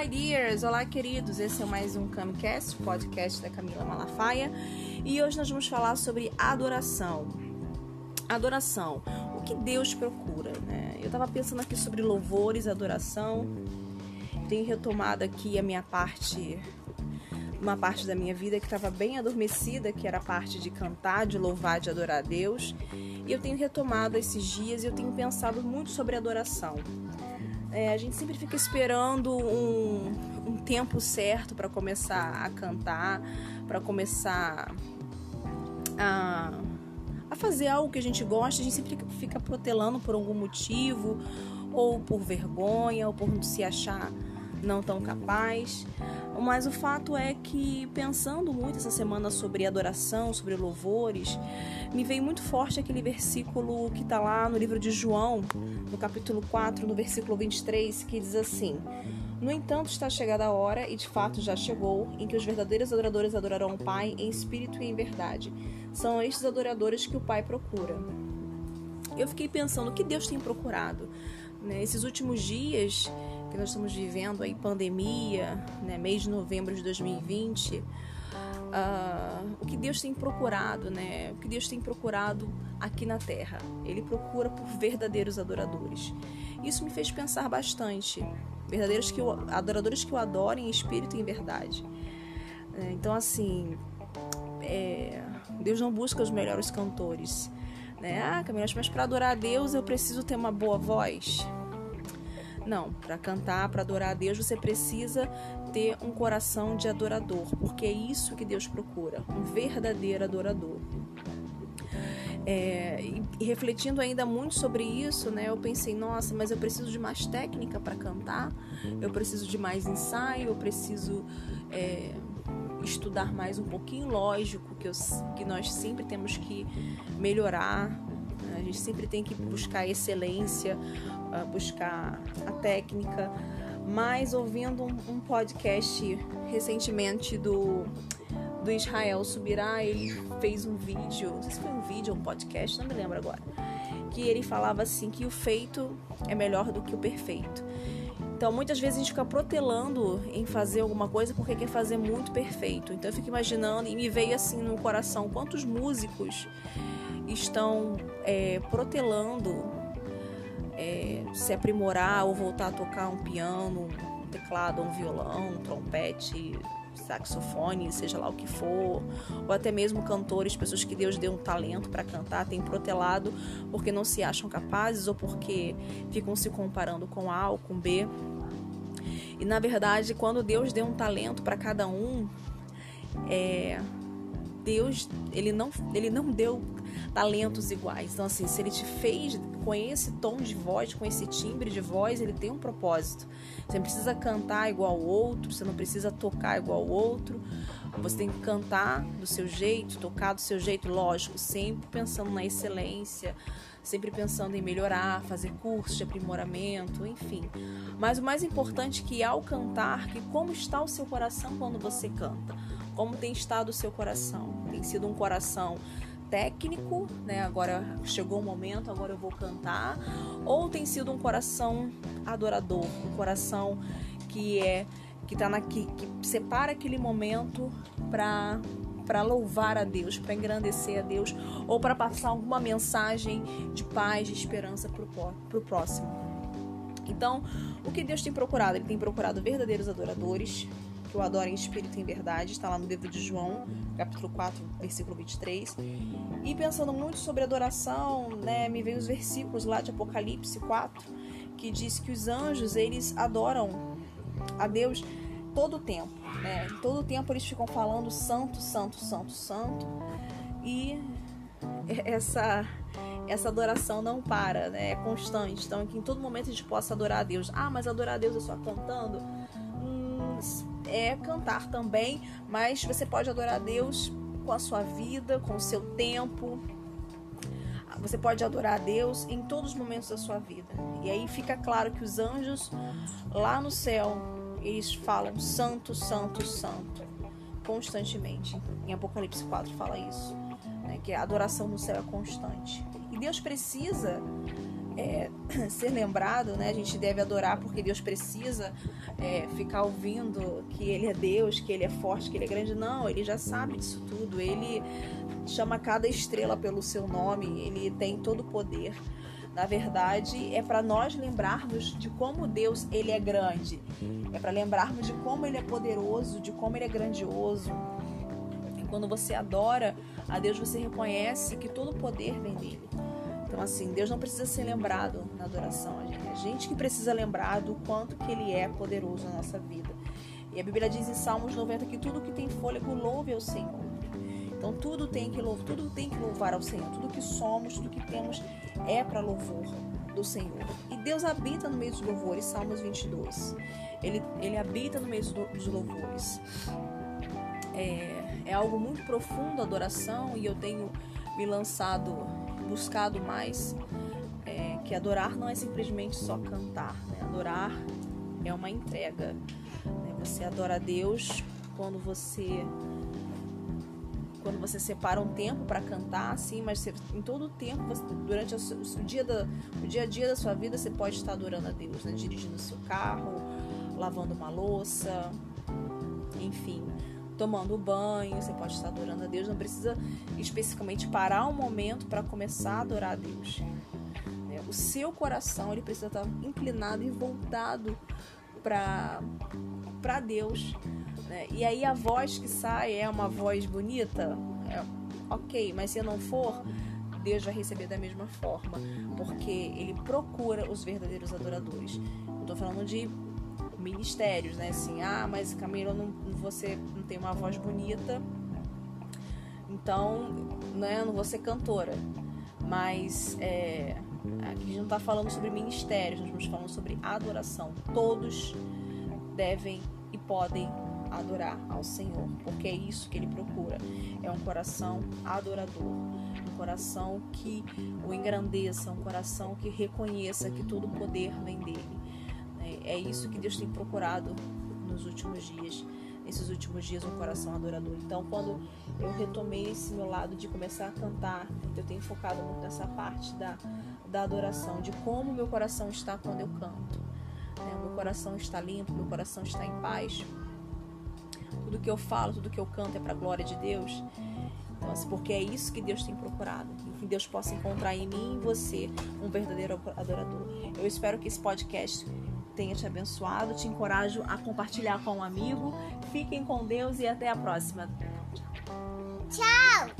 my dears! Olá, queridos! Esse é mais um Camcast, podcast da Camila Malafaia. E hoje nós vamos falar sobre adoração. Adoração. O que Deus procura, né? Eu tava pensando aqui sobre louvores, adoração. Tenho retomado aqui a minha parte uma parte da minha vida que estava bem adormecida, que era a parte de cantar, de louvar, de adorar a Deus. E eu tenho retomado esses dias e eu tenho pensado muito sobre adoração. É, a gente sempre fica esperando um, um tempo certo para começar a cantar, para começar a, a fazer algo que a gente gosta. A gente sempre fica protelando por algum motivo, ou por vergonha, ou por se achar não tão capaz. Mas o fato é que, pensando muito essa semana sobre adoração, sobre louvores, me veio muito forte aquele versículo que está lá no livro de João, no capítulo 4, no versículo 23, que diz assim: No entanto, está chegada a hora, e de fato já chegou, em que os verdadeiros adoradores adorarão o Pai em espírito e em verdade. São estes adoradores que o Pai procura. Eu fiquei pensando o que Deus tem procurado. Né? Esses últimos dias que nós estamos vivendo aí, pandemia, né, mês de novembro de 2020, uh, ah, o que Deus tem procurado, né? O que Deus tem procurado aqui na Terra. Ele procura por verdadeiros adoradores. Isso me fez pensar bastante. Verdadeiros que o, adoradores que o adorem em espírito e em verdade. É, então, assim, é, Deus não busca os melhores cantores. Né? Ah, Camila, mas para adorar a Deus eu preciso ter uma boa voz. Não, para cantar, para adorar a Deus, você precisa ter um coração de adorador, porque é isso que Deus procura, um verdadeiro adorador. É, e, refletindo ainda muito sobre isso, né, eu pensei, nossa, mas eu preciso de mais técnica para cantar, eu preciso de mais ensaio, eu preciso é, estudar mais um pouquinho. Lógico que, eu, que nós sempre temos que melhorar, gente sempre tem que buscar excelência, buscar a técnica, mas ouvindo um, um podcast recentemente do, do Israel Subirá, ele fez um vídeo, não sei se foi um vídeo ou um podcast, não me lembro agora, que ele falava assim que o feito é melhor do que o perfeito. Então, muitas vezes a gente fica protelando em fazer alguma coisa porque quer fazer muito perfeito. Então, eu fico imaginando e me veio assim no coração quantos músicos estão é, protelando é, se aprimorar ou voltar a tocar um piano, um teclado, um violão, um trompete, saxofone, seja lá o que for, ou até mesmo cantores, pessoas que Deus deu um talento para cantar, têm protelado porque não se acham capazes ou porque ficam se comparando com A ou com B. E na verdade, quando Deus deu um talento para cada um, é, Deus ele não, ele não deu talentos iguais. Então, assim, se ele te fez com esse tom de voz, com esse timbre de voz, ele tem um propósito. Você não precisa cantar igual ao outro, você não precisa tocar igual ao outro. Você tem que cantar do seu jeito, tocar do seu jeito, lógico, sempre pensando na excelência, sempre pensando em melhorar, fazer cursos de aprimoramento, enfim. Mas o mais importante é que ao cantar, que como está o seu coração quando você canta? Como tem estado o seu coração? Tem sido um coração técnico, né? Agora chegou o momento, agora eu vou cantar, ou tem sido um coração adorador, um coração que é que tá na que, que separa aquele momento para para louvar a Deus, para engrandecer a Deus ou para passar alguma mensagem de paz, de esperança para o próximo. Então, o que Deus tem procurado? Ele tem procurado verdadeiros adoradores, que o adora em espírito e em verdade, está lá no livro de João, capítulo 4, versículo 23. E pensando muito sobre adoração, né, me veio os versículos lá de Apocalipse 4, que diz que os anjos, eles adoram a Deus todo o tempo, né? Todo o tempo eles ficam falando santo, santo, santo, santo. E essa essa adoração não para, né? É constante. Então, que em todo momento a gente possa adorar a Deus. Ah, mas adorar a Deus é só cantando? Hum, é cantar também, mas você pode adorar a Deus com a sua vida, com o seu tempo. Você pode adorar a Deus em todos os momentos da sua vida. E aí fica claro que os anjos lá no céu, eles falam santo, santo, santo, constantemente. Em Apocalipse 4 fala isso, né? que a adoração no céu é constante. E Deus precisa é, ser lembrado, né? A gente deve adorar porque Deus precisa é, ficar ouvindo que Ele é Deus, que Ele é forte, que Ele é grande. Não, Ele já sabe disso tudo. Ele chama cada estrela pelo seu nome. Ele tem todo o poder. Na verdade, é para nós lembrarmos de como Deus ele é grande. É para lembrarmos de como ele é poderoso, de como ele é grandioso. E quando você adora a Deus, você reconhece que todo o poder vem dele. Então, assim, Deus não precisa ser lembrado na adoração. A gente que precisa lembrar do quanto que Ele é poderoso na nossa vida. E a Bíblia diz em Salmos 90 que tudo que tem fôlego louve ao Senhor. Então, tudo tem que louvar, tudo tem que louvar ao Senhor. Tudo que somos, tudo que temos é para louvor do Senhor. E Deus habita no meio dos louvores, Salmos 22. Ele, ele habita no meio dos louvores. É, é algo muito profundo a adoração e eu tenho me lançado buscado mais é, que adorar não é simplesmente só cantar, né? adorar é uma entrega. Né? Você adora a Deus quando você quando você separa um tempo para cantar, assim, mas você, em todo o tempo, você, durante o, o, dia da, o dia a dia da sua vida, você pode estar adorando a Deus, né? dirigindo seu carro, lavando uma louça, enfim tomando banho, você pode estar adorando a Deus, não precisa especificamente parar um momento para começar a adorar a Deus. É, o seu coração ele precisa estar inclinado e voltado para Deus. Né? E aí a voz que sai é uma voz bonita, é, ok, mas se não for, Deus vai receber da mesma forma, porque Ele procura os verdadeiros adoradores. Eu tô falando de ministérios, né? Assim, ah, mas Camila, não, você não tem uma voz bonita, então, né, não vou ser cantora. Mas é, aqui a gente não está falando sobre ministérios, nós estamos falando sobre adoração. Todos devem e podem adorar ao Senhor, porque é isso que Ele procura. É um coração adorador, um coração que o engrandeça, um coração que reconheça que todo o poder vem dele é isso que Deus tem procurado nos últimos dias, nesses últimos dias, um coração adorador. Então, quando eu retomei esse meu lado de começar a cantar, eu tenho focado muito nessa parte da, da adoração, de como meu coração está quando eu canto. Né? Meu coração está limpo, meu coração está em paz. Tudo que eu falo, tudo que eu canto é para a glória de Deus. Então, assim, porque é isso que Deus tem procurado. Que Deus possa encontrar em mim e em você um verdadeiro adorador. Eu espero que esse podcast tenha te abençoado. Te encorajo a compartilhar com um amigo. Fiquem com Deus e até a próxima. Tchau!